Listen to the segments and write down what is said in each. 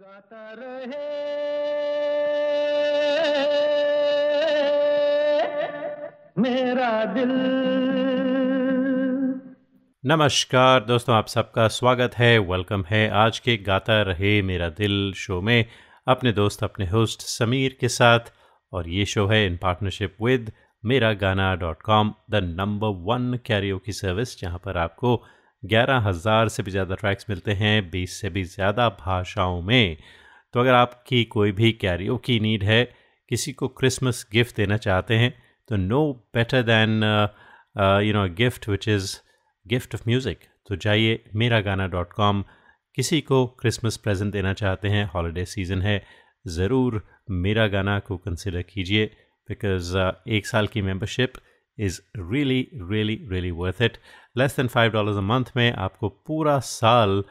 गाता रहे। मेरा दिल। नमस्कार दोस्तों, आप सबका स्वागत है वेलकम है। आज के गाता रहे मेरा दिल शो में अपने दोस्त, अपने होस्ट समीर के साथ और ये शो है इन partnership with Mera Gana dot com the number one karaoke की सर्विस जहाँ पर आपको ग्यारह हज़ार से भी ज़्यादा ट्रैक्स मिलते हैं बीस से भी ज़्यादा भाषाओं में। तो अगर आपकी कोई भी कैरियो की नीड है किसी को क्रिसमस गिफ्ट देना चाहते हैं तो no better than you know gift which is gift of music तो जाइए मेरा गाना डॉट कॉम किसी को क्रिसमस प्रेजेंट देना चाहते हैं हॉलीडे सीज़न है ज़रूर मेरा गाना को कंसिडर कीजिए बिकॉज़ uh, एक साल की membership is really really really worth it less than five dollars a month में आपको पूरा साल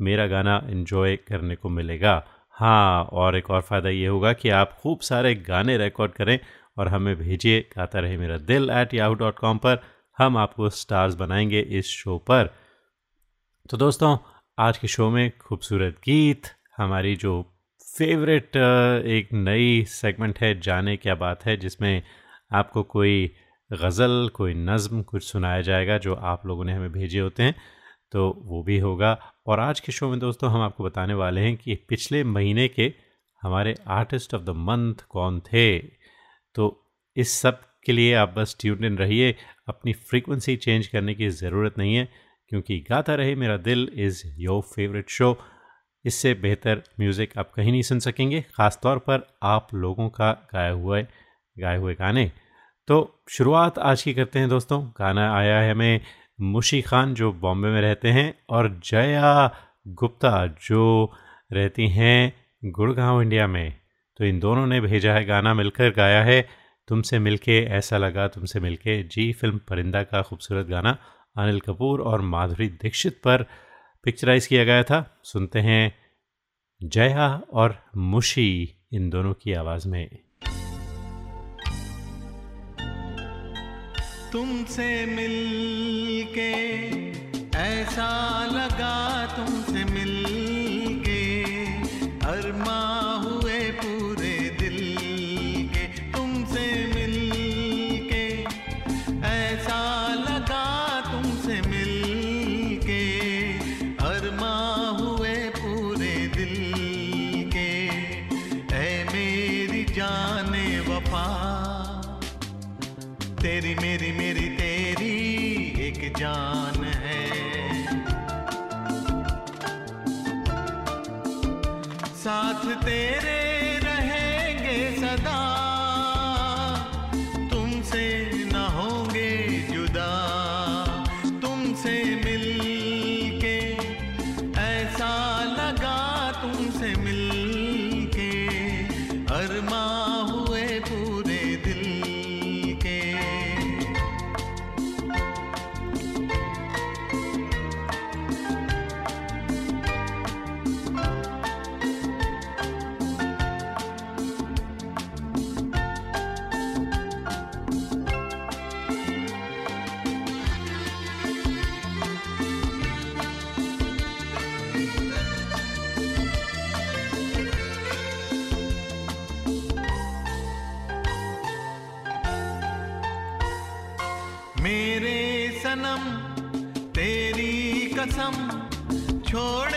मेरा गाना इन्जॉय करने को मिलेगा। हाँ और एक और फ़ायदा ये होगा कि आप खूब सारे गाने रिकॉर्ड करें और हमें भेजिए, गाता रहे मेरा दिल एट याहू डॉट कॉम पर। हम आपको स्टार्स बनाएँगे इस शो पर। तो दोस्तों, आज के शो में खूबसूरत गीत, हमारी जो फेवरेट एक नई सेगमेंट है, जाने क्या बात है, जिसमें आपको कोई गज़ल, कोई नज़म, कुछ सुनाया जाएगा जो आप लोगों ने हमें भेजे होते हैं तो वो भी होगा। और आज के शो में दोस्तों हम आपको बताने वाले हैं कि पिछले महीने के हमारे आर्टिस्ट ऑफ़ द मंथ कौन थे? तो इस सब के लिए आप बस ट्यून इन रहिए, अपनी फ्रीक्वेंसी चेंज करने की ज़रूरत नहीं है, क्योंकि गाता रहे मेरा दिल इज़ योर फेवरेट शो। इससे बेहतर म्यूज़िक आप कहीं नहीं सुन सकेंगे ख़ास तौर पर आप लोगों का गाए हुए गाए हुए गाने। तो शुरुआत आज की करते हैं दोस्तों। गाना आया है हमें मुशी खान, जो बॉम्बे में रहते हैं, और जया गुप्ता, जो रहती हैं गुड़गांव, इंडिया में। तो इन दोनों ने भेजा है गाना, मिलकर गाया है तुमसे मिलके, ऐसा लगा तुमसे मिलके। जी, फ़िल्म परिंदा का खूबसूरत गाना, अनिल कपूर और माधुरी दीक्षित पर पिक्चराइज किया गया था। सुनते हैं जया और मुशी इन दोनों की आवाज़ में। तुमसे मिलके ऐसा लगा तुमसे तेरे मेरे सनम तेरी कसम छोड़ेंगे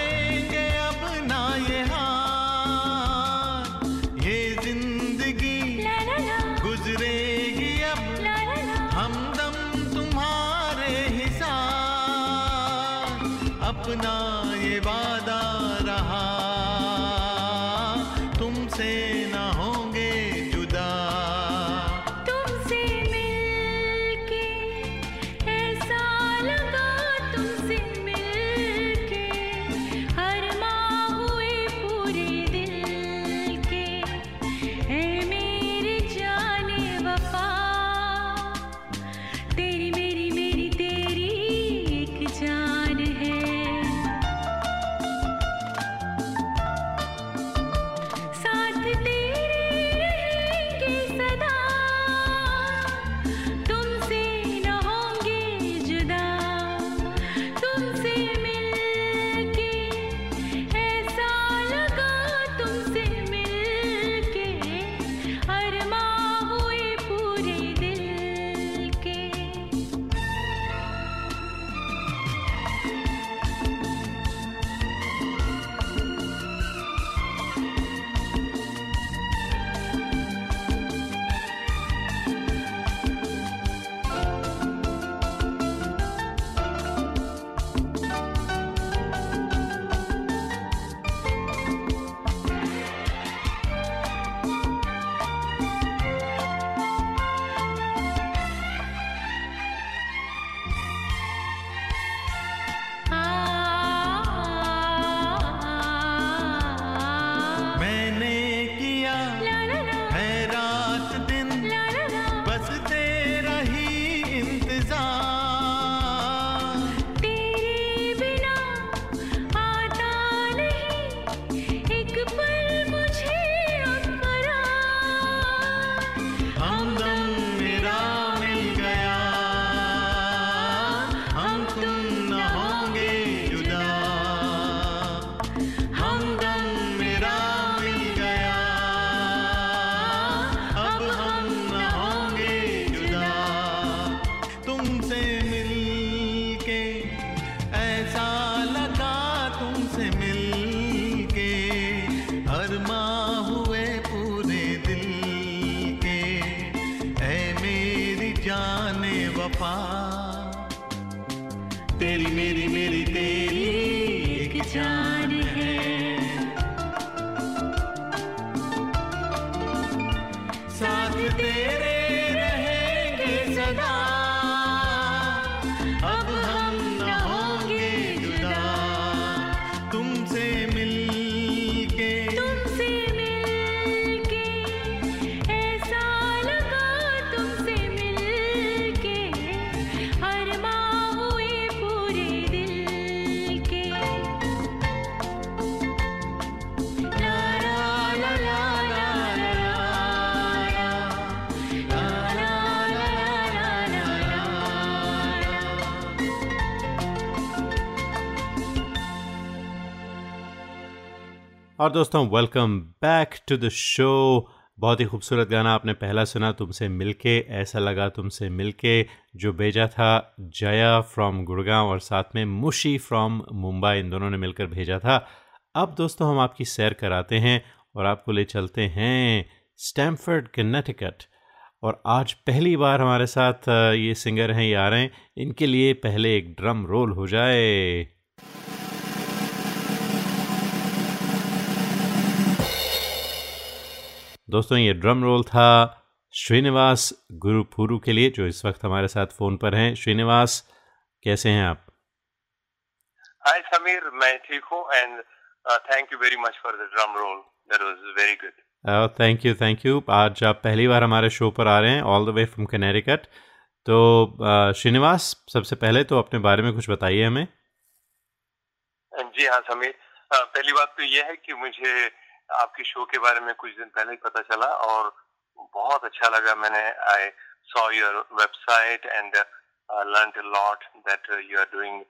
और दोस्तों welcome back to the show बहुत ही खूबसूरत गाना आपने पहला सुना, तुमसे मिलके, ऐसा लगा तुमसे मिलके, जो भेजा था जया फ्रॉम गुड़गांव और साथ में मुशी फ्रॉम मुंबई, इन दोनों ने मिलकर भेजा था। अब दोस्तों, हम आपकी सैर कराते हैं और आपको ले चलते हैं स्टैम्फर्ड कनेटिकट और आज पहली बार हमारे साथ ये सिंगर हैं, ये आ रहे हैं। इनके लिए पहले एक ड्रम रोल हो जाए। दोस्तों ये ड्रम रोल था श्रीनिवास गुरुपुरु के लिए जो इस वक्त हमारे साथ फ़ोन पर हैं। श्रीनिवास कैसे हैं आप? हाय समीर मैं ठीक हूँ and thank you very much for the drum roll that was very good thank you thank you आज आप पहली बार हमारे शो पर आ रहे हैं all the way from Connecticut तो अ, श्रीनिवास सबसे पहले तो अपने बारे में कुछ बताइए हमें। जी हाँ समीर अ, पहली बात तो ये है कि मुझे आपके शो के बारे में कुछ दिन पहले ही पता चला और बहुत अच्छा लगा मैंने I saw your website and learn lot that you are doing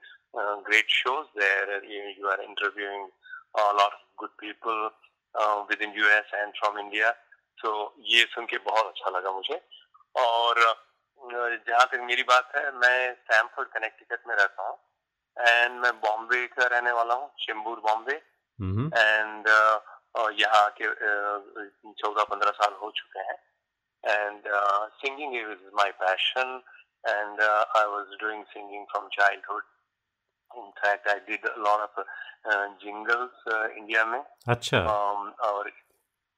great shows there you are interviewing a lot of good people uh, within US and from India. So ये सुन के बहुत अच्छा लगा मुझे। और uh, जहाँ तक मेरी बात है मैं सैमफोर्ड कनेक्टिकट में रहता हूँ एंड मैं बॉम्बे का रहने वाला हूँ चेंबूर बॉम्बे एंड यहाँ के चौदह पंद्रह साल हो चुके हैं। And singing is my passion and I was doing singing from childhood In fact, I did a lot of uh, jingles uh, India में। अच्छा। Um, और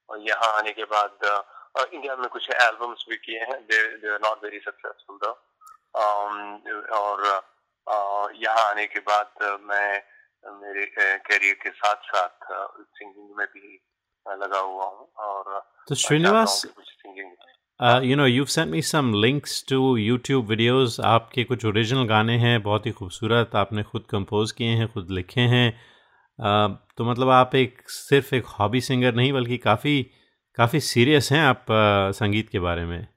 और यहाँ आने के बाद uh, इंडिया में कुछ एल्बम्स भी किए हैं। They they are not very successful though और uh, यहाँ आने के बाद uh, मैं मेरे करियर के साथ साथ सिंगिंग में भी लगा हुआ हूँ और तो Srinivas you know you sent me some links to YouTube videos आपके कुछ ओरिजिनल गाने हैं बहुत ही खूबसूरत। आपने खुद कंपोज किए हैं खुद लिखे हैं। uh, तो मतलब आप एक सिर्फ़ एक हॉबी सिंगर नहीं बल्कि काफ़ी काफ़ी सीरियस हैं आप uh, संगीत के बारे में।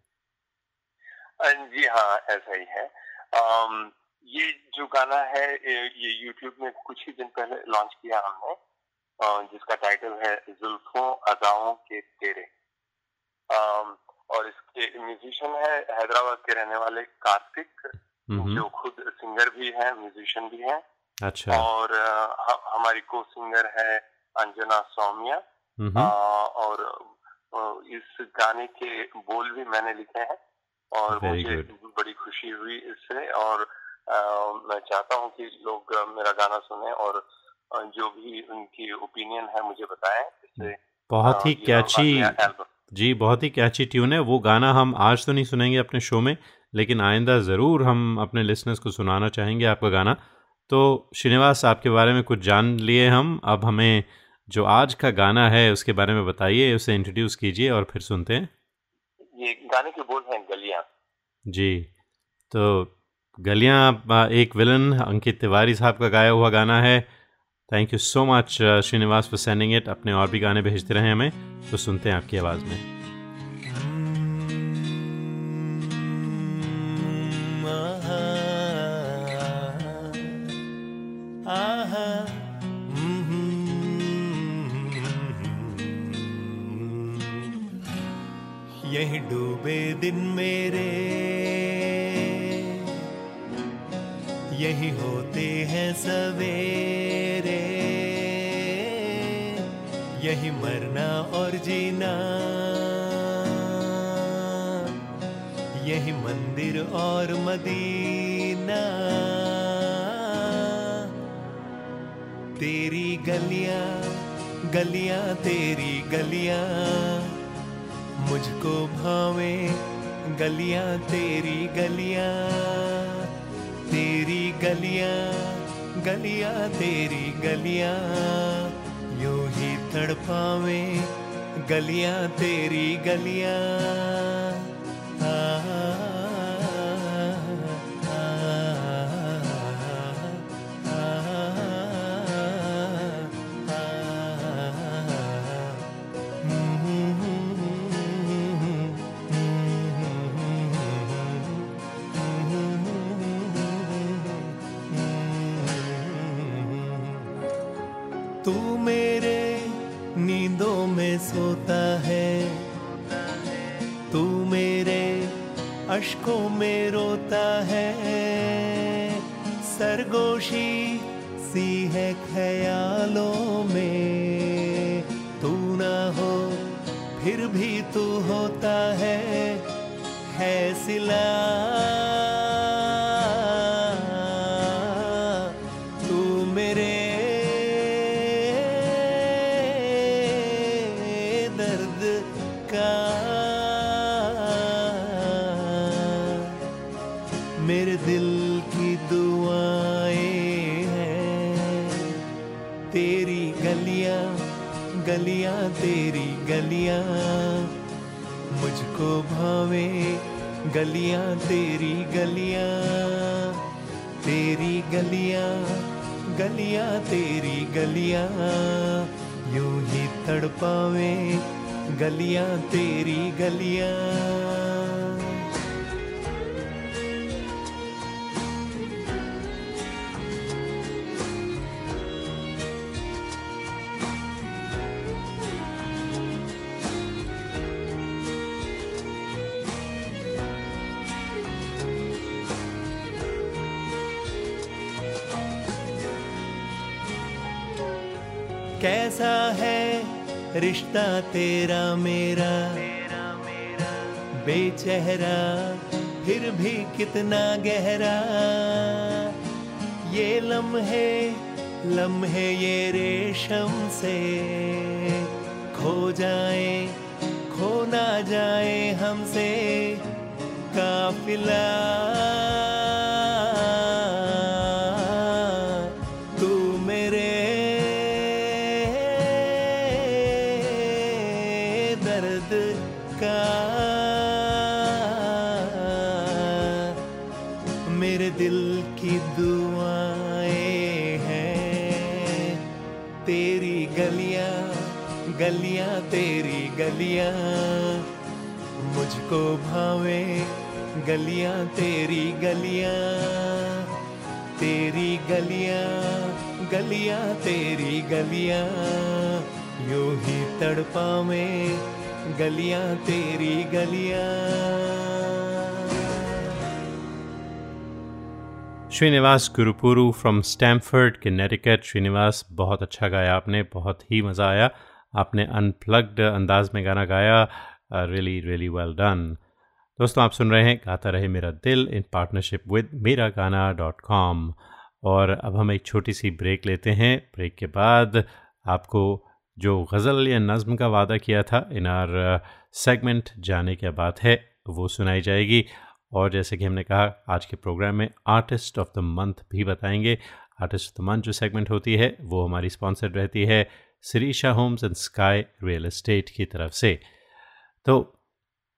जी हाँ ऐसा ही है। um, ये जो गाना है ये यूट्यूब में कुछ ही दिन पहले लॉन्च किया हमने जिसका टाइटल है जुल्फों अदाओं के तेरे। और इसके म्यूजिशियन है हैदराबाद के रहने वाले कार्तिक जो खुद सिंगर भी है म्यूजिशियन भी है। अच्छा। और ह- हमारी को सिंगर है अंजना सौम्या। और इस गाने के बोल भी मैंने लिखे हैं। और Very मुझे good. बड़ी खुशी हुई इससे। और मैं चाहता हूँ कि लोग मेरा गाना सुने और जो भी उनकी ओपिनियन है मुझे बताएँ इससे बहुत ही कैची जी बहुत ही कैची ट्यून है। वो गाना हम आज तो नहीं सुनेंगे अपने शो में लेकिन आइंदा ज़रूर हम अपने लिसनर्स को सुनाना चाहेंगे आपका गाना। तो श्रीनिवास आपके बारे में कुछ जान लिए हम। अब हमें जो आज का गाना है उसके बारे में बताइए उसे इंट्रोड्यूस कीजिए और फिर सुनते हैं। ये गाने के बोल हैं गलियाँ। जी तो गलियाँ एक विलन अंकित तिवारी साहब का गाया हुआ गाना है। Thank you so much Srinivas for sending it अपने और भी गाने भेजते रहे हमें तो सुनते हैं आपकी आवाज़ में। यही डूबे दिन मेरे। यही होते हैं सवेरे। यही मरना और जीना। यही मंदिर और मदीना। तेरी गलियाँ गलियाँ, तेरी गलियाँ। मुझको भावे गलियाँ, तेरी गलियाँ। गलियाँ गलियाँ तेरी गलियाँ यूँ ही तड़पावे गलियाँ तेरी गलियाँ। होता है है सिला। तू मेरे दर्द का। मेरे दिल की दुआएँ हैं। तेरी गलियाँ गलियाँ तेरी गलियाँ। मुझको भावे, गलियाँ तेरी गलियाँ तेरी गलियाँ गलियाँ तेरी गलियाँ, यूँ ही तड़पावे, गलियाँ तेरी गलियाँ। रिश्ता तेरा मेरा, बेचेहरा, फिर भी कितना गहरा। ये लम्हे लम्हे ये रेशम से, खो जाए, खो ना जाए हमसे, काफिला। तेरी गलियाँ, मुझको भावे गलियाँ तेरी गलियाँ तेरी गलियाँ गलियाँ तेरी गलियाँ, यूँ ही तड़पावे गलियाँ तेरी गलियाँ। Srinivas Gurupuru from Stamford Connecticut Srinivas, बहुत अच्छा गाया आपने, बहुत ही मज़ा आया। आपने अनप्लग्ड अंदाज में गाना गाया रियली रियली वेल डन दोस्तों, आप सुन रहे हैं गाता रहे मेरा दिल इन पार्टनरशिप विद मेरा गाना डॉट कॉम और अब हम एक छोटी सी ब्रेक लेते हैं। ब्रेक के बाद आपको जो गज़ल या नज़म का वादा किया था इन आर सेगमेंट जाने क्या बात है, वो सुनाई जाएगी। और जैसे कि हमने कहा, आज के प्रोग्राम में आर्टिस्ट ऑफ़ द मंथ भी बताएँगे। आर्टिस्ट ऑफ़ द मंथ जो सेगमेंट होती है, वो हमारी स्पॉन्सर्ड रहती है। Sirisha Homes and Sky Real Estate की तरफ़ से तो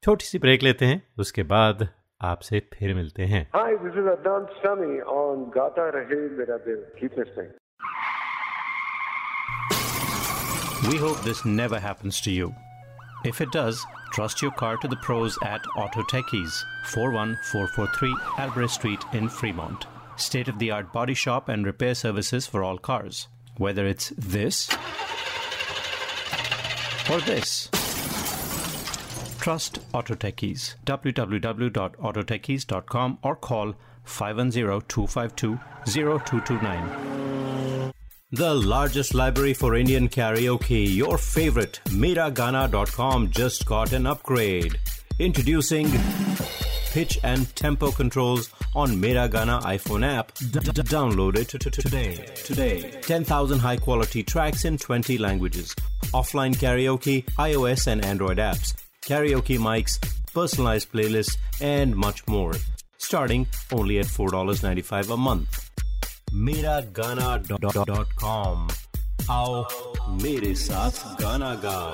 छोटी सी ब्रेक लेते हैं उसके बाद आपसे फिर मिलते हैं Hi, this is Adnan Sami on Gata Rahe Mera Dil. Keep listening. We hope this never happens to you. If it does, trust your car to the pros at Auto Techies, 41443 Albrecht Street in Fremont. State of the art body shop and repair services for all cars. Whether it's this or this. Trust Auto Techies. www.autotechies.com or call 510-252-0229. The largest library for Indian karaoke, your favorite, Miragana.com just got an upgrade. Introducing pitch and tempo controls on Miragana iPhone app. Download it today. Today. 10,000 high quality tracks in 20 languages offline karaoke, iOS and Android apps, karaoke mics, personalized playlists, and much more. Starting only at $4.95 a month. MiraGana.com. Aao mere saath gana gao.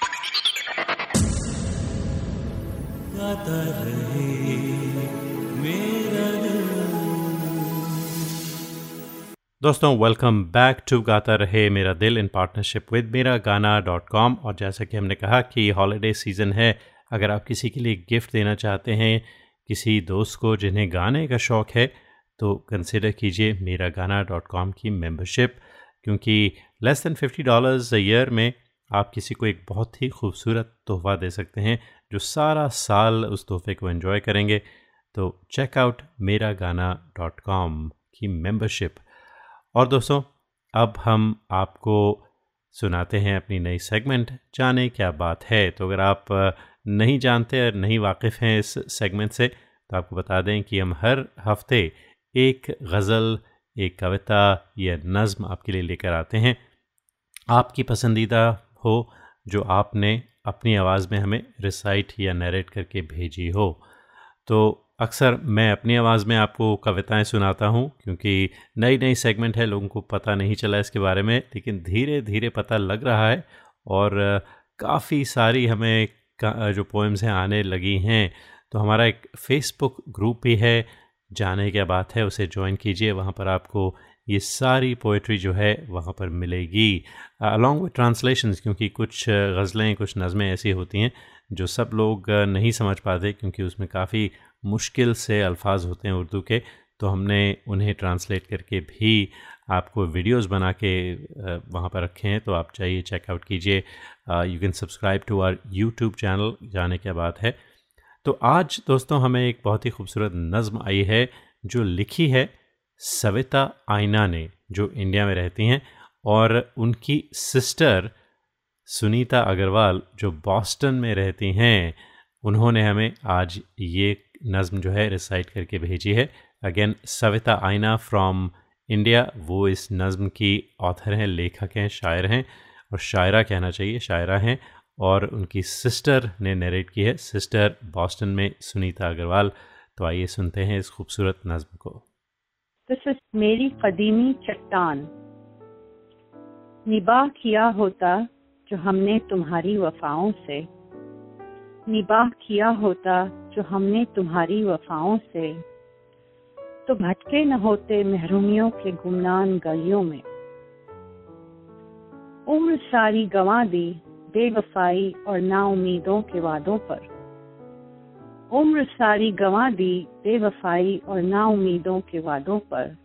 गाता रहे मेरा दोस्तों welcome back to गाता रहे मेरा दिल in partnership with मेरा गाना डॉट कॉम और जैसा कि हमने कहा कि हॉलीडे सीज़न है, अगर आप किसी के लिए गिफ्ट देना चाहते हैं, किसी दोस्त को जिन्हें गाने का शौक़ है तो कंसिडर कीजिए मेरा गाना डॉट कॉम की मेम्बरशिप क्योंकि less than fifty dollars year में आप किसी को एक बहुत ही खूबसूरत तोहफ़ा दे सकते हैं जो सारा साल उस तोहफे को एंजॉय करेंगे तो चेकआउट मेरा गाना डॉट कॉम की मेम्बरशिप और दोस्तों, अब हम आपको सुनाते हैं अपनी नई सेगमेंट जाने क्या बात है। तो अगर आप नहीं जानते और नहीं वाकिफ़ हैं इस सेगमेंट से तो आपको बता दें कि हम हर हफ़्ते एक गज़ल, एक कविता या नज़म आपके लिए लेकर आते हैं। आपकी पसंदीदा हो, जो आपने अपनी आवाज़ में हमें रिसाइट या नरेट करके भेजी हो। तो अक्सर मैं अपनी आवाज़ में आपको कविताएँ सुनाता हूँ, क्योंकि नई नई सेगमेंट है, लोगों को पता नहीं चला इसके बारे में, लेकिन धीरे धीरे पता लग रहा है और काफ़ी सारी हमें जो पोएम्स हैं, आने लगी हैं। तो हमारा एक फेसबुक ग्रुप भी है, जाने क्या बात है, उसे ज्वाइन कीजिए, वहाँ पर आपको ये सारी पोइट्री जो है वहाँ पर मिलेगी। अलॉन्ग विथ ट्रांसलेशंस क्योंकि कुछ गज़लें, कुछ नज़में ऐसी होती हैं जो सब लोग नहीं समझ पाते क्योंकि उसमें काफ़ी मुश्किल से अल्फाज होते हैं उर्दू के तो हमने उन्हें ट्रांसलेट करके भी आपको वीडियोस बना के वहाँ पर रखे हैं। तो आप चाहिए चेकआउट कीजिए। You can subscribe to our YouTube channel जाने क्या बात है। तो आज दोस्तों हमें एक बहुत ही खूबसूरत नज़म आई है जो लिखी है। सविता आयना ने, जो इंडिया में रहती हैं, और उनकी सिस्टर सुनीता अग्रवाल, जो बॉस्टन में रहती हैं, उन्होंने हमें आज ये नज़म जो है रिसाइट करके भेजी है। अगेन, सविता आयना फ्रॉम इंडिया, वो इस नज़म की ऑथर हैं, लेखक हैं, शायर हैं, और शायरा कहना चाहिए, शायरा हैं, और उनकी सिस्टर ने नरेट की है, सिस्टर बॉस्टन में सुनीता अग्रवाल। तो आइए सुनते हैं इस खूबसूरत नज़म को। दिस इज़ मेरी कदीमी चट्टान निबाह किया होता जो हमने तुम्हारी वफाओं से निबाह किया होता जो हमने तुम्हारी वफाओं से तो भटके न होते महरूमियों के गुमनान गलियों में उम्र सारी गंवा दी बेवफाई और नाउमीदों के वादों पर उम्र सारी गंवा दी, बेवफाई और नाउमीदों के वादों पर।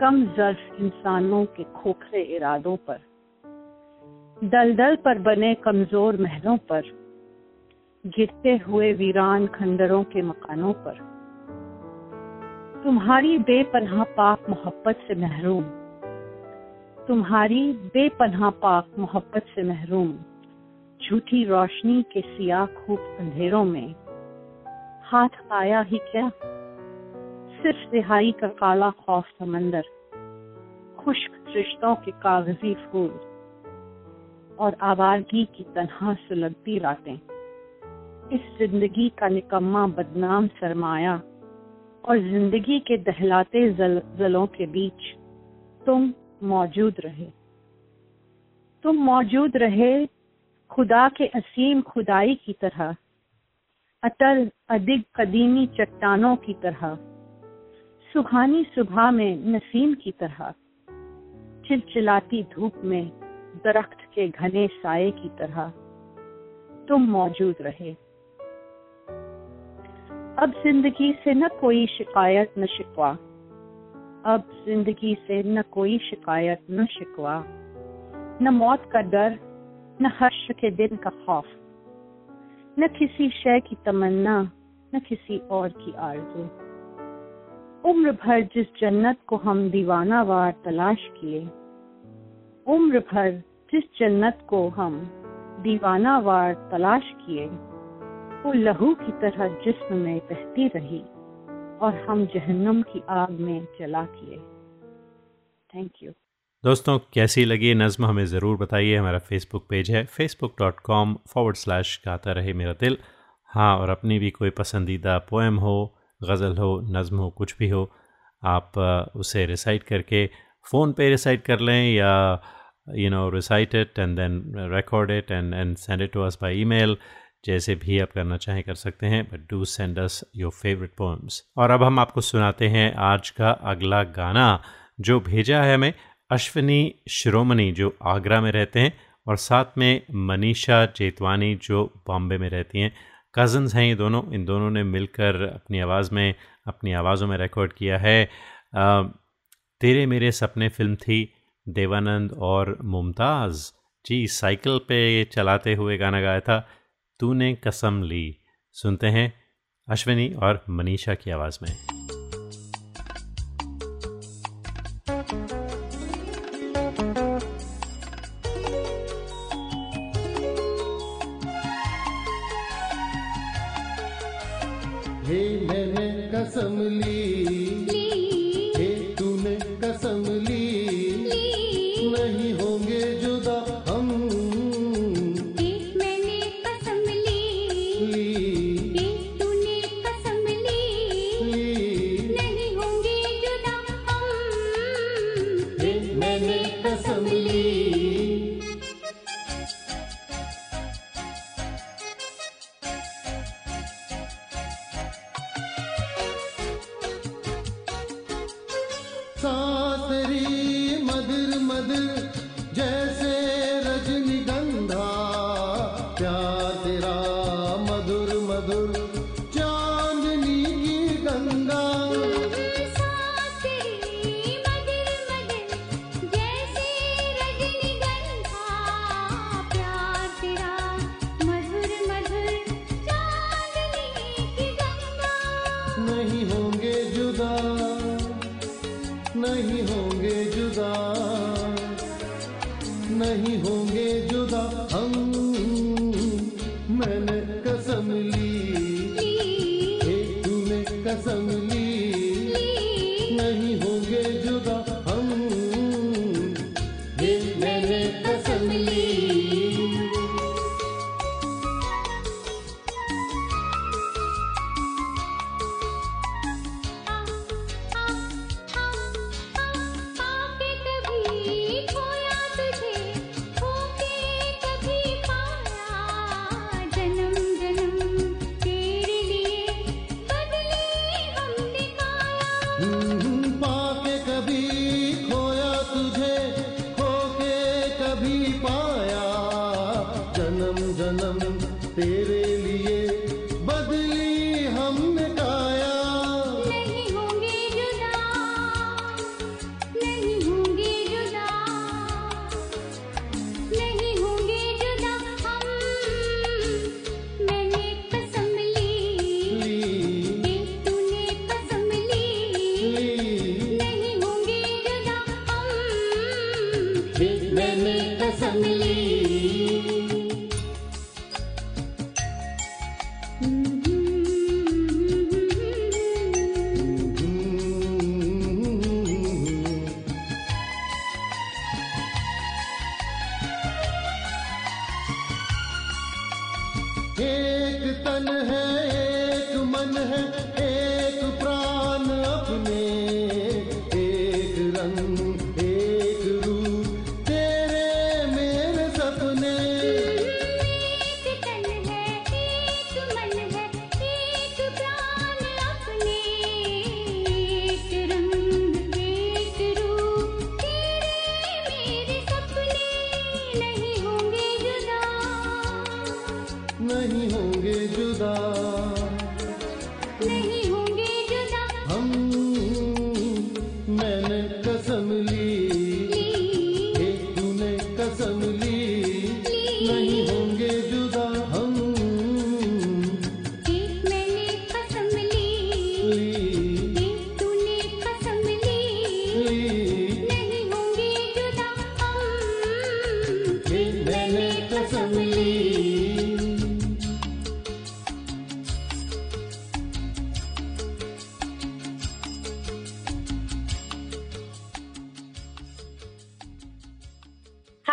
कम जर्फ इंसानों के खोखले इरादों पर। दलदल पर बने कमज़ोर महलों पर। गिरते हुए वीरान खंडरों के मकानों पर। तुम्हारी बेपनाह पाक मोहब्बत से महरूम। तुम्हारी बेपनाह पाक मोहब्बत से महरूम। झूठी रोशनी के सिया खूब अंधेरों में। हाथ आया ही क्या? सिर्फ़ रिहाई का काला खौफ समंदर खुश्क रिश्तों के कागज़ी फूल और आबादगी की तनहा सुलगती रातें। इस ज़िंदगी का निकम्मा बदनाम सरमाया और ज़िंदगी के दहलाते जल, जलों के बीच तुम मौजूद रहे। तुम मौजूद रहे खुदा के असीम खुदाई की तरह। अटल अधिक कदीमी चट्टानों की तरह, सुहानी सुबह में नसीम की तरह, चिलचिलाती धूप में दरख्त के घने साए की तरह तुम मौजूद रहे। अब ज़िंदगी से न कोई शिकायत न शिकवा। अब ज़िंदगी से न कोई शिकायत न शिकवा। न मौत का डर, न हर्ष के दिन का खौफ। न किसी शय की तमन्ना, न किसी और की आरज़ू। उम्र भर जिस जन्नत को हम दीवाना वार तलाश किए, उम्र भर जिस जन्नत को हम दीवाना वार तलाश किए, वो लहू की तरह जिस्म में बहती रही और हम जहन्नुम की आग में जला किए। थैंक यू दोस्तों, कैसी लगी नज़म हमें ज़रूर बताइए। हमारा फेसबुक पेज है Facebook dot com forward slash Gaata Rahe Mera दिल। हाँ और अपनी भी कोई पसंदीदा पोएम हो, गज़ल हो, नज़म हो, कुछ भी हो, आप उसे रिसाइट करके फ़ोन पे रिसाइट कर लें या you know recite it and then record it and and send it to us by email जैसे भी आप करना चाहें कर सकते हैं but do send us your favourite poems और अब हम आपको सुनाते हैं आज का अगला गाना, जो भेजा है हमें अश्विनी शिरोमणि जो आगरा में रहते हैं और साथ में मनीषा जेतवानी जो बॉम्बे में रहती हैं। कज़न्स हैं ये दोनों। इन दोनों ने मिलकर अपनी आवाज़ में अपनी आवाज़ों में रिकॉर्ड किया है। आ, तेरे मेरे सपने फ़िल्म थी देवानंद और मुमताज़। जी साइकिल पे चलाते हुए गाना गाया था। तूने कसम ली। सुनते हैं अश्विनी और मनीषा की आवाज़ में।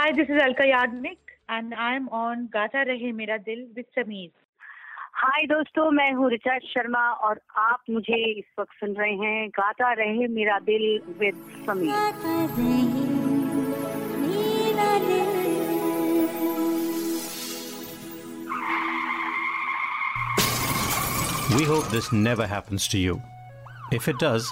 Hi, this is Alka Yagnik and I'm on Gata Rahe Mera Dil with Sameer. हाय दोस्तों मैं हूँ ऋचा शर्मा और आप मुझे इस वक्त सुन रहे हैं Gaata Rahe Mera Dil with Sameer We hope this never happens to you. If it does,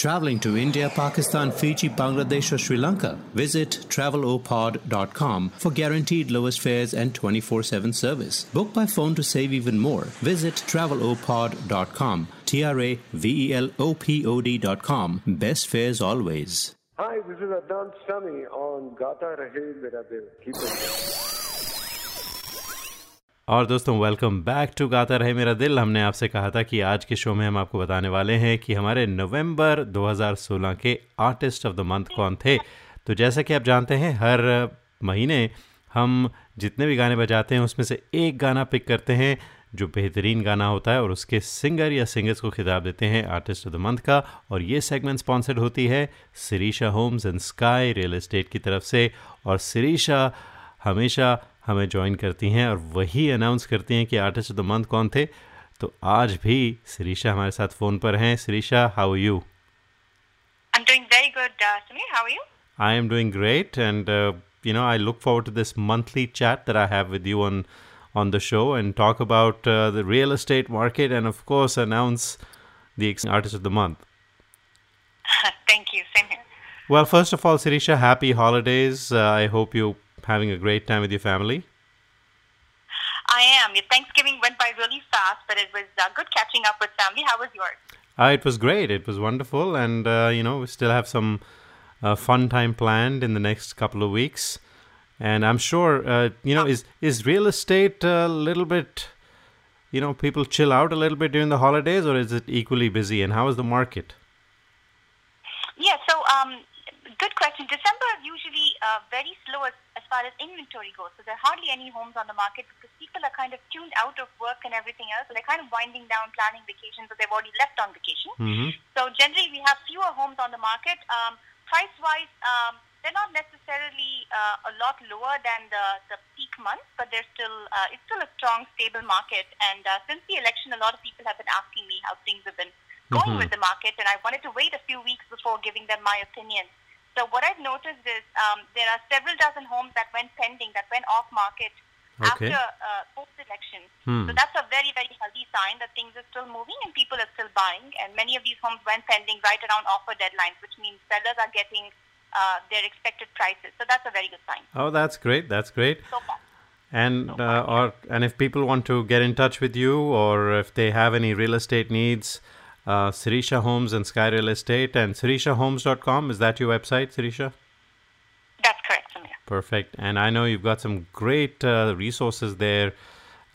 Traveling to India, Pakistan, Fiji, Bangladesh, or Sri Lanka? Visit travelopod.com for guaranteed lowest fares and 24 7 service. Book by phone to save even more. Visit travelopod.com. T R A V E L O P O D.com. Best fares always. Hi, this is Adnan Sami on Gata Rahe Mera Dil. Keep it. और दोस्तों welcome back to गाता रहे मेरा दिल। हमने आपसे कहा था कि आज के शो में हम आपको बताने वाले हैं कि हमारे नवंबर 2016 के आर्टिस्ट ऑफ़ द मंथ कौन थे। तो जैसा कि आप जानते हैं, हर महीने हम जितने भी गाने बजाते हैं, उसमें से एक गाना पिक करते हैं, जो बेहतरीन गाना होता है और उसके सिंगर या सिंगर्स को खिताब देते हैं आर्टिस्ट ऑफ़ द मंथ का। और ये सेगमेंट स्पॉन्सर्ड होती है Sirisha Homes and Sky Real Estate की तरफ़ से। और सिरीशा हमेशा हमें ज्वाइन करती हैं और वही अनाउंस करती हैं कि आर्टिस्ट ऑफ द मंथ कौन थे तो आज भी सिरीशा हमारे साथ फ़ोन पर हैं Sirisha how you I'm doing very good, uh, Samir. How are you? I am doing great, and uh, you know I look forward to this monthly chat that I have with you on on the show and talk about uh, the real estate market and of course announce the ex- artist of the month. Thank you. Same here. Well, first of all, Sirisha, happy holidays. Uh, I hope you're having a great time with your family. I am. Your Thanksgiving went by really fast, but it was uh, good catching up with family. How was yours? Uh, it was great. It was wonderful, and uh, you know we still have some uh, fun time planned in the next couple of weeks. And I'm sure uh, you know is is real estate a little bit, you know, people chill out a little bit during the holidays, or is it equally busy? And how is the market? Yeah, so um, good question. December is usually uh, very slow far as inventory goes. So there are hardly any homes on the market because people are kind of tuned out of work and everything else. So they're kind of winding down, planning vacations, or they've already left on vacation. Mm-hmm. So generally, we have fewer homes on the market. Um, price-wise, um, they're not necessarily uh, a lot lower than the, the peak months, but they're still uh, it's still a strong, stable market. And uh, since the election, a lot of people have been asking me how things have been going Mhm. with the market, and I wanted to wait a few weeks before giving them my opinion. So what I've noticed is um, there are several dozen homes that went pending, that went off market Okay. after uh, post-election. Hmm. So that's a very, very healthy sign that things are still moving and people are still buying. And many of these homes went pending right around offer deadlines, which means sellers are getting uh, their expected prices. So that's a very good sign. Oh, that's great. That's great. So far. And uh, or and if people want to get in touch with you, or if they have any real estate needs, uh, Sirisha Homes and Sky Real Estate and SirishaHomes.com is that your website, Sirisha? That's correct, Samir. Perfect. And I know you've got some great uh, resources there,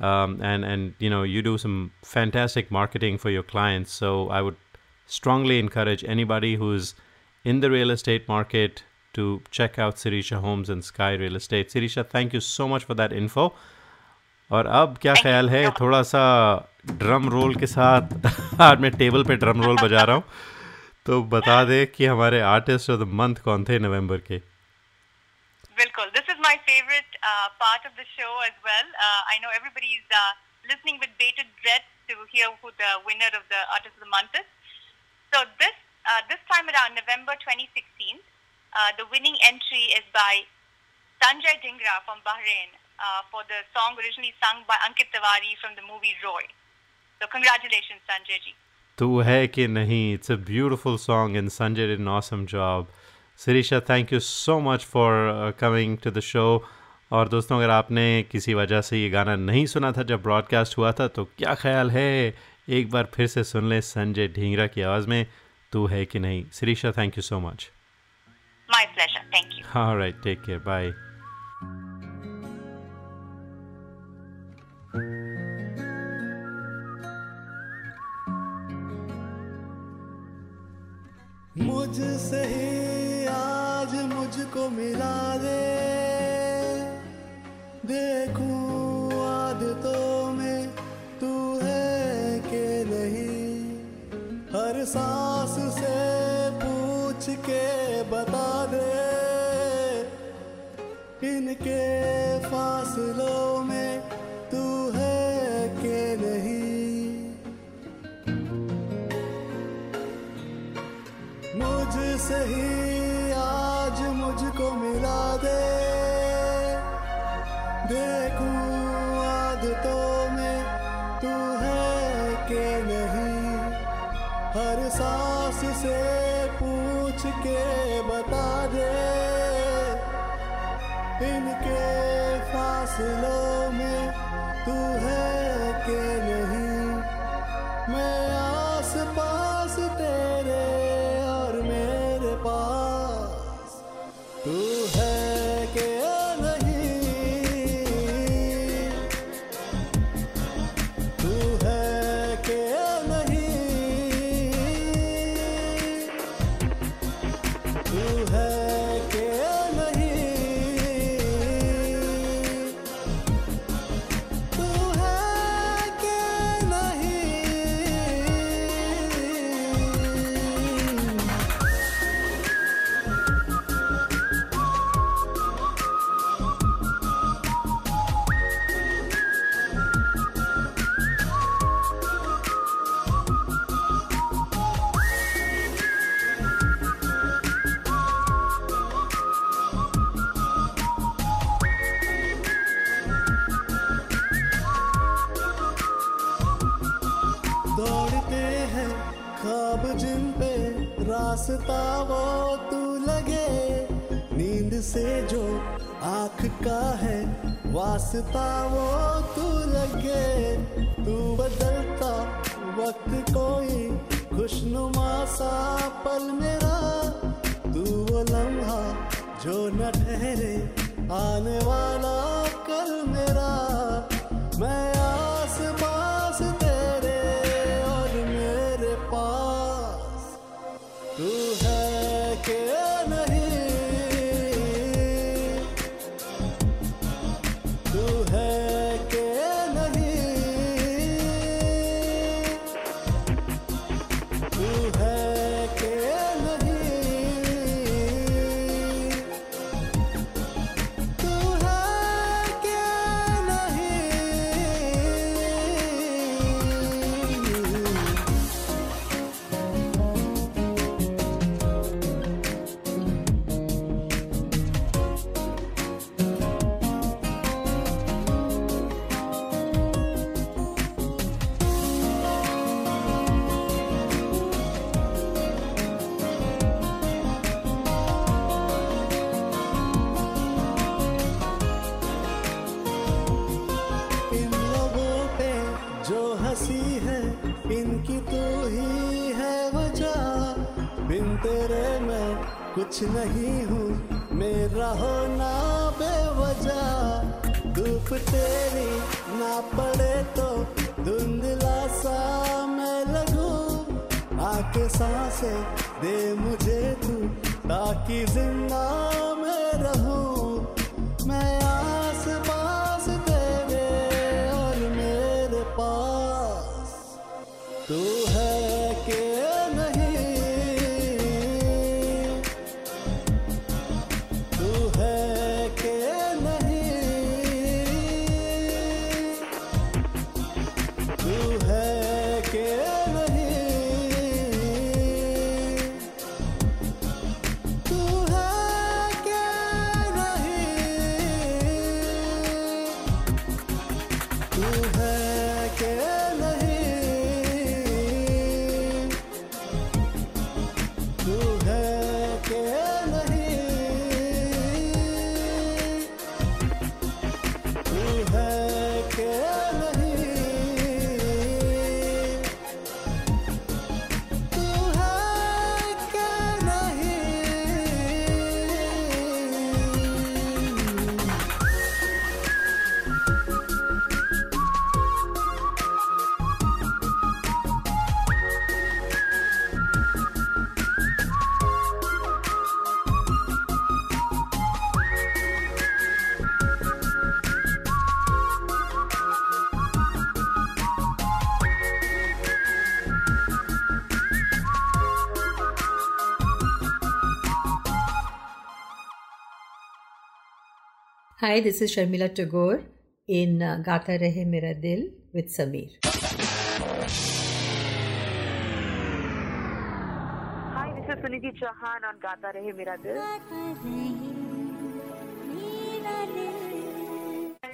um, and and you know you do some fantastic marketing for your clients. So I would strongly encourage anybody who's in the real estate market to check out Sirisha Homes and Sky Real Estate. Sirisha, thank you so much for that info. और अब क्या ख्याल है थोड़ा सा drum roll के साथ, आज मैं टेबल पे ड्रम रोल बजा रहा हूँ। तो बता दे कि हमारे आर्टिस्ट ऑफ़ द मंथ कौन थे नवंबर के? बिल्कुल this is my favourite part of the show as well I know everybody is listening with bated breath to hear who the winner of the artist of the month is so this this time around November 2016 the winning entry is by Sanjay Dhingra from Bahrain for the song originally sung by Ankit Tiwari from the movie Roy So congratulations, Sanjay ji. तू है कि नहीं it's a beautiful song and Sanjay did an awesome job Sirisha thank you so much for coming to the show और दोस्तों अगर आपने किसी वजह से ये गाना नहीं सुना था जब ब्रॉडकास्ट हुआ था तो क्या ख्याल है एक बार फिर से सुन ले संजय ढींगरा की आवाज़ में तू है कि नहीं Sirisha thank you so much My pleasure. Thank you. All right, take care. मुझसे ही आज मुझको मिला दे। देखूँ आदतों में तू है के नहीं। हर सांस से पूछ के बता दे। इनके फासलों में मुझसे ही आज मुझको मिला दे। देखूँ आदतों में तू है के नहीं। हर सांस से पूछ के बता दे। इनके फासलों में तू है के नहीं। मैं Hi, this is Sharmila Tagore in uh, Gata Rahe Mera Dil with Sameer. Hi, this is Suniti Chauhan on Gata Rahe Mera Dil.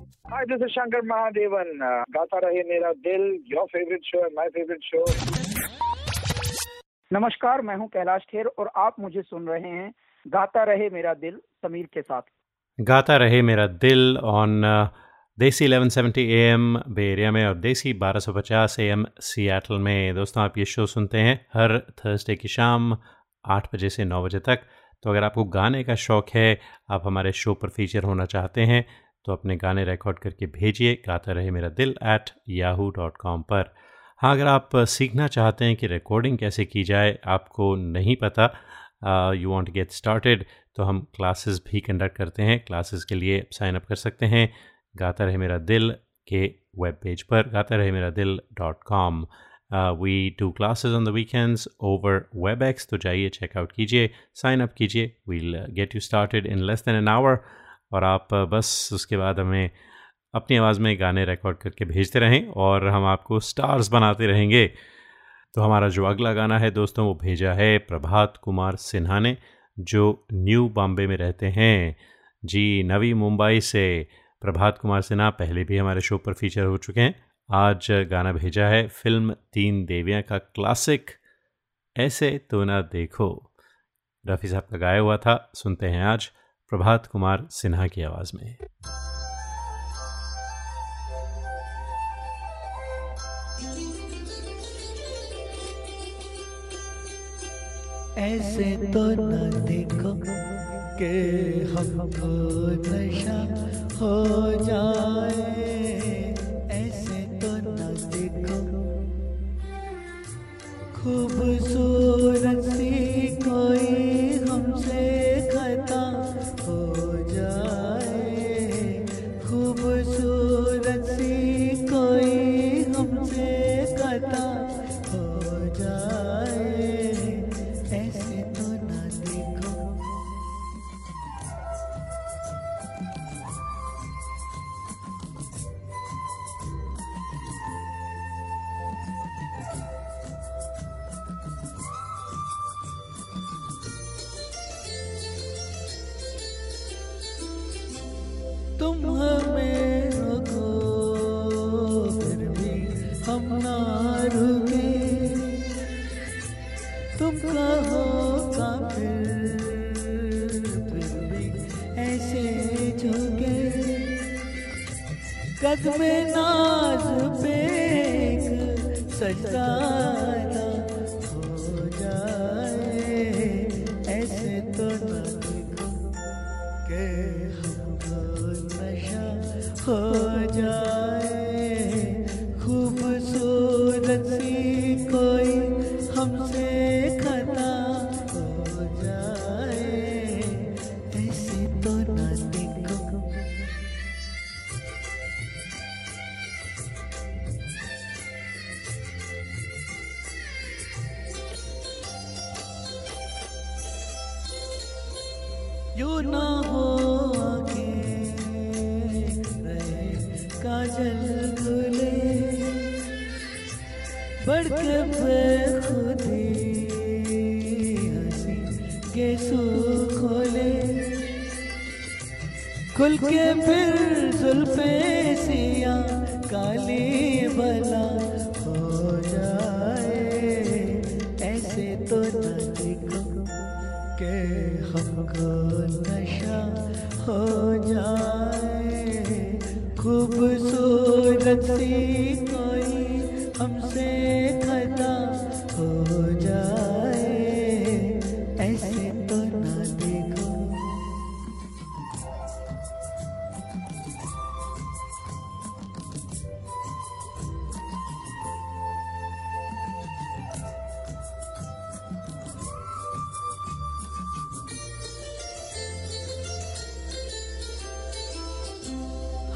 Hi, this is Shankar Mahadevan. Uh, Gaata Rahe Mera Dil your favourite show my favorite show. नमस्कार मैं हूँ कैलाश खेर और आप मुझे सुन रहे हैं गाता रहे मेरा दिल समीर के साथ गाता रहे मेरा दिल ऑन देसी 1170 एम बे एरिया में और देसी 1250 एम सियाटल में दोस्तों आप ये शो सुनते हैं हर थर्सडे की शाम आठ बजे से नौ बजे तक तो अगर आपको गाने का शौक़ है आप हमारे शो पर फीचर होना चाहते हैं तो अपने गाने रिकॉर्ड करके भेजिए, गाता रहे मेरा दिल एट याहू डॉट कॉम पर। हाँ अगर आप सीखना चाहते हैं कि रिकॉर्डिंग कैसे की जाए, आपको नहीं पता यू वॉन्ट गेट स्टार्टेड तो हम क्लासेस भी कंडक्ट करते हैं। क्लासेस के लिए साइन अप कर सकते हैं। गाता रहे मेरा दिल के वेब पेज पर, Gaata Rahe Mera Dil dot com we do classes on the weekends over WebEx तो जाइए चेकआउट कीजिए साइन अप कीजिए we'll get you started in less than an hour और आप बस उसके बाद हमें अपनी आवाज़ में गाने रिकॉर्ड करके भेजते रहें और हम आपको स्टार्स बनाते रहेंगे। तो हमारा जो अगला गाना है दोस्तों, वो भेजा है प्रभात कुमार सिन्हा ने, जो न्यू बॉम्बे में रहते हैं। जी, नवी मुंबई से प्रभात कुमार सिन्हा पहले भी हमारे शो पर फीचर हो चुके हैं। आज गाना भेजा है फ़िल्म तीन देवियाँ का क्लासिक ऐसे तो ना देखो। रफ़ी साहब का गाया हुआ था, सुनते हैं आज। प्रभात कुमार सिन्हा की आवाज़ में। ऐसे तो न देखो कि हमको नशा हो जाए। ऐसे तो न देखो, खूबसूरत तुम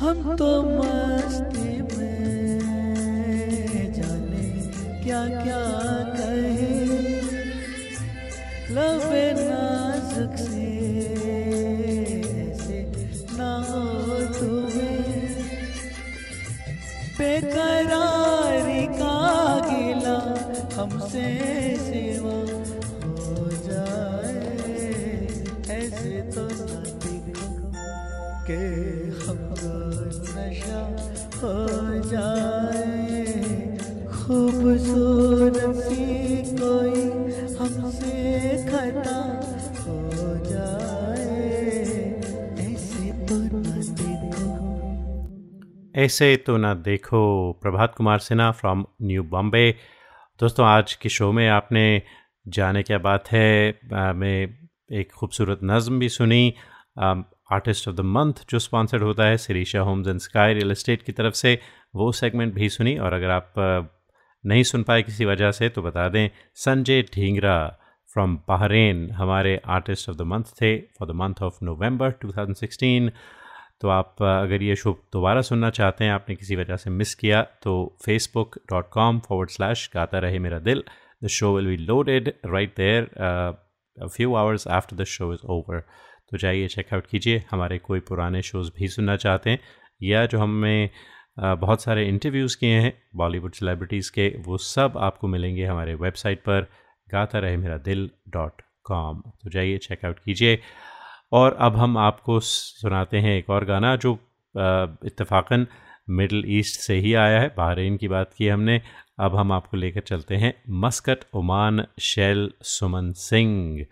हम तो मस्ती में जाने क्या क्या जाए खूबसूरत कोई हमसे खता हो जाए ऐसे तो ना देखो ऐसे तो ना देखो प्रभात कुमार सिन्हा फ्रॉम न्यू बॉम्बे दोस्तों, आज के शो में आपने जाने क्या बात है? में एक खूबसूरत नज़म भी सुनी। आर्टिस्ट ऑफ़ द मंथ जो स्पॉन्सर्ड होता है Sirisha Homes and Sky Real Estate की तरफ़ से, वो सेगमेंट भी सुनी और अगर आप नहीं सुन पाए किसी वजह से तो बता दें, संजय ढींगरा फ्रॉम बहरेन हमारे आर्टिस्ट ऑफ़ द मंथ थे for the month of November 2016 तो आप अगर ये शो दोबारा सुनना चाहते हैं, आपने किसी वजह से मिस किया तो Facebook dot com forward slash Gaata Rahe Mera Dil. The show will be loaded right there few hours after the show is over तो जाइए चेकआउट कीजिए। हमारे कोई पुराने शोज़ भी सुनना चाहते हैं या जो हमने uh, बहुत सारे इंटरव्यूज़ किए हैं बॉलीवुड सेलिब्रिटीज़ के वो सब आपको मिलेंगे हमारे वेबसाइट पर गाता रहे मेरा दिल डॉट कॉम तो जाइए चेकआउट कीजिए। और अब हम आपको सुनाते हैं एक और गाना जो इत्तेफाकन मिडल ईस्ट से ही आया है बहरीन की बात की हमने। अब हम आपको लेकर चलते हैं मस्कट ओमान शैल सुमन सिंह।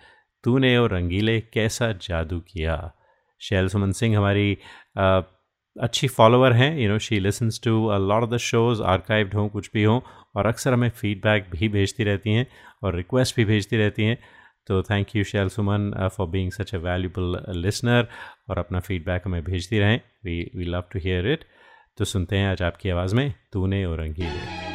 तूने और रंगीले कैसा जादू किया? शैल सुमन सिंह हमारी आ, अच्छी फॉलोअर हैं you know she listens to a lot of the shows archived हों कुछ भी हों और अक्सर हमें फीडबैक भी भेजती रहती हैं और रिक्वेस्ट भी भेजती रहती हैं। तो thank you Shail Suman for being such a valuable listener और अपना फीडबैक हमें भेजती रहें। We we love to hear it तो सुनते हैं आज आपकी आवाज़ में तूने और रंगीले।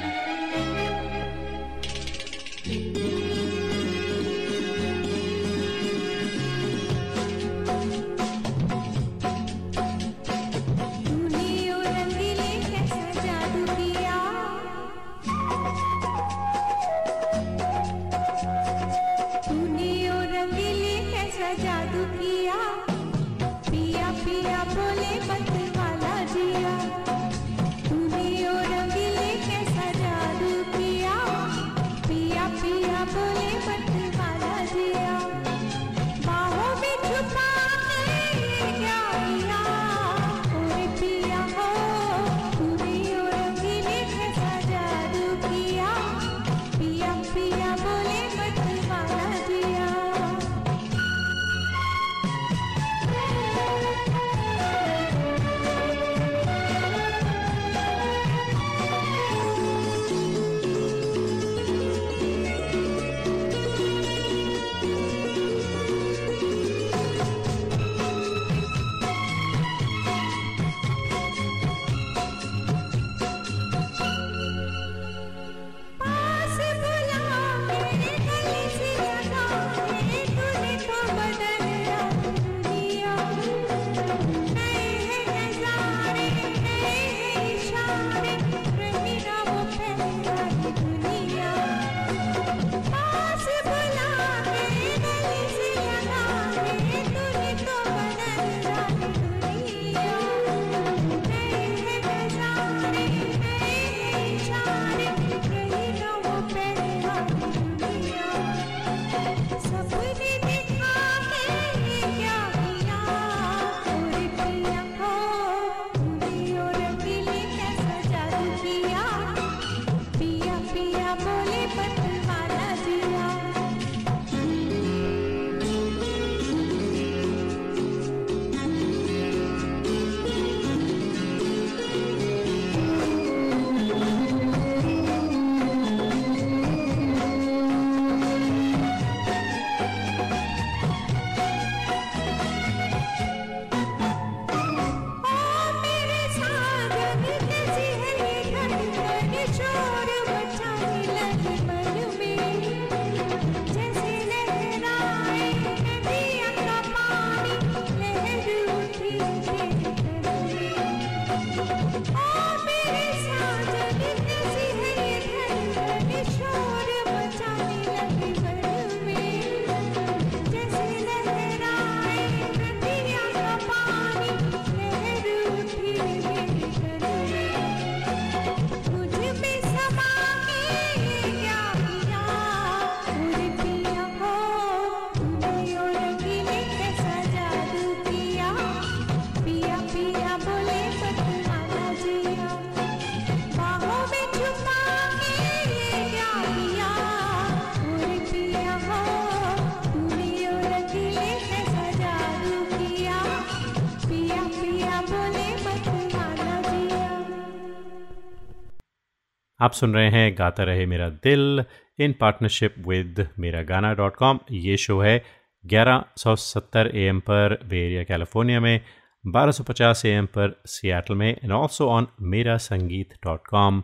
आप सुन रहे हैं गाता रहे मेरा दिल इन पार्टनरशिप विद मेरा गाना डॉट कॉम ये शो है 1170 एम पर बे एरिया कैलिफ़ोर्निया में 1250 एम पर सियाटल में एंड ऑल्सो ऑन मेरा संगीत डॉट कॉम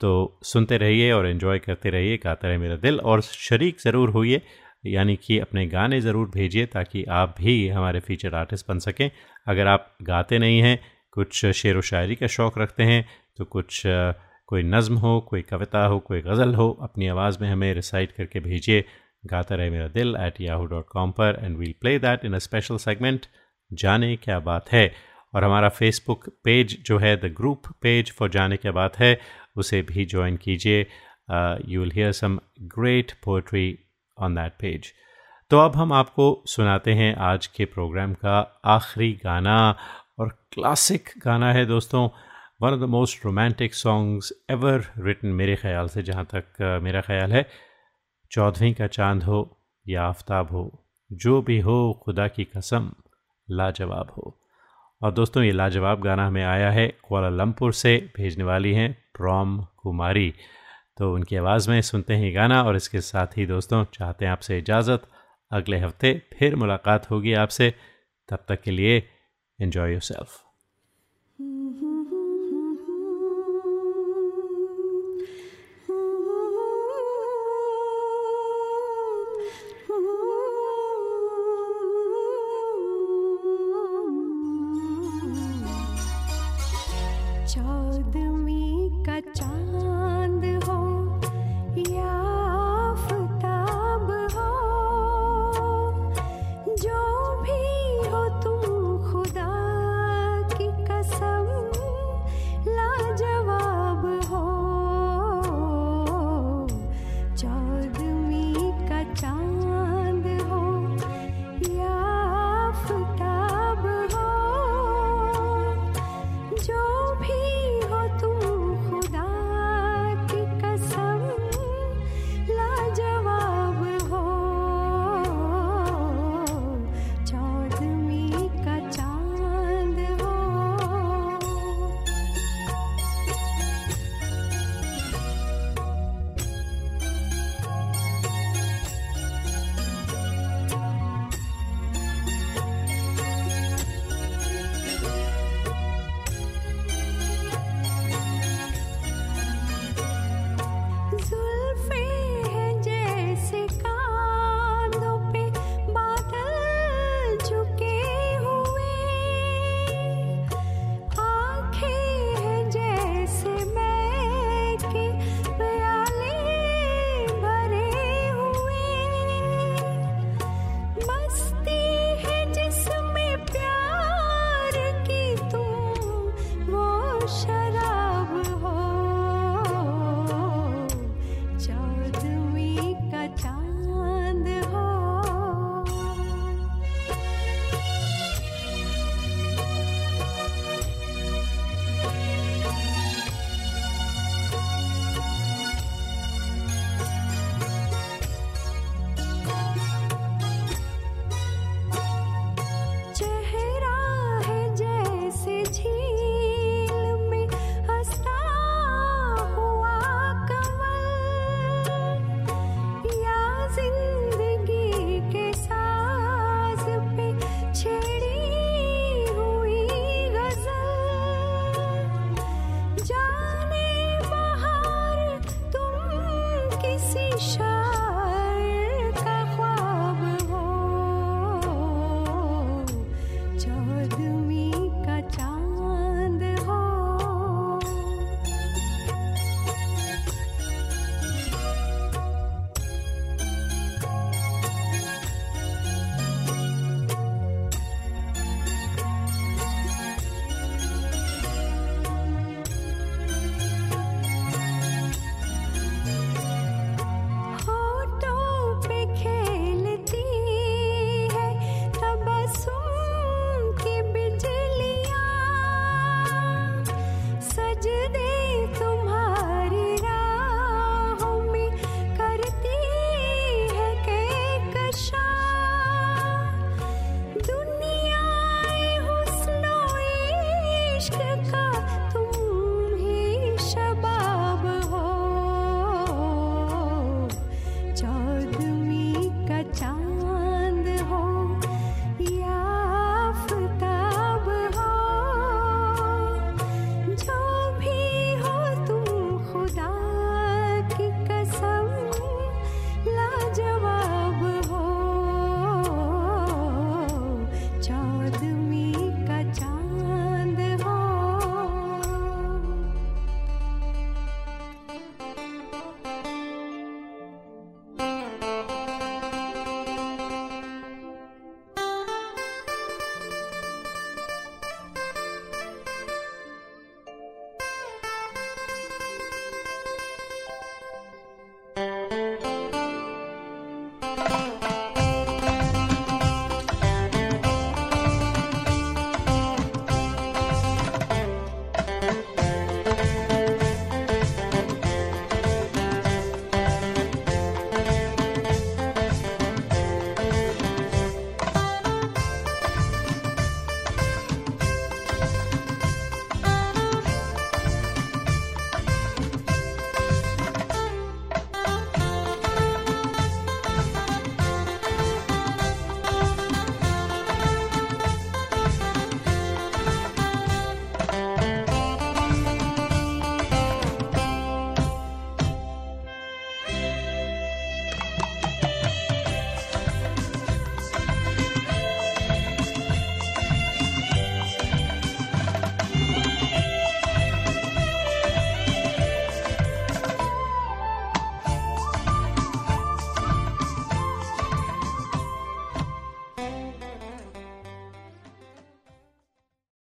तो सुनते रहिए और इन्जॉय करते रहिए गाता रहे मेरा दिल, और शरीक ज़रूर होइए, यानी कि अपने गाने ज़रूर भेजिए ताकि आप भी हमारे फीचर आर्टिस्ट बन सकें। अगर आप गाते नहीं हैं, कुछ शेर व शायरी का शौक़ रखते हैं तो कुछ कोई नज़म हो, कोई कविता हो, कोई गज़ल हो, अपनी आवाज़ में हमें रिसाइट करके भेजिए। गाता रहे मेरा दिल एट याहू डॉट कॉम पर and will play that in a special segment जाने क्या बात है। और हमारा फेसबुक पेज जो है द ग्रुप पेज फॉर जाने क्या बात है, उसे भी ज्वाइन कीजिए। You will hear some great poetry on that page तो अब हम आपको सुनाते हैं आज के प्रोग्राम का आखिरी गाना। और क्लासिक गाना है दोस्तों। One of the most romantic songs ever written मेरे ख्याल से, जहाँ तक मेरा ख्याल है चौधरी का चाँद हो या आफ्ताब हो, जो भी हो, खुदा की कसम, लाजवाब हो। और दोस्तों, ये लाजवाब गाना हमें आया है कोलालमपुर से, भेजने वाली हैं प्रॉम कुमारी तो उनकी आवाज़ में सुनते हैं गाना और इसके साथ ही, दोस्तों, चाहते हैं आपसे इजाज़त। अगले हफ़्ते फिर मुलाकात होगी आपसे। तब तक के लिए इन्जॉय योर सेल्फ.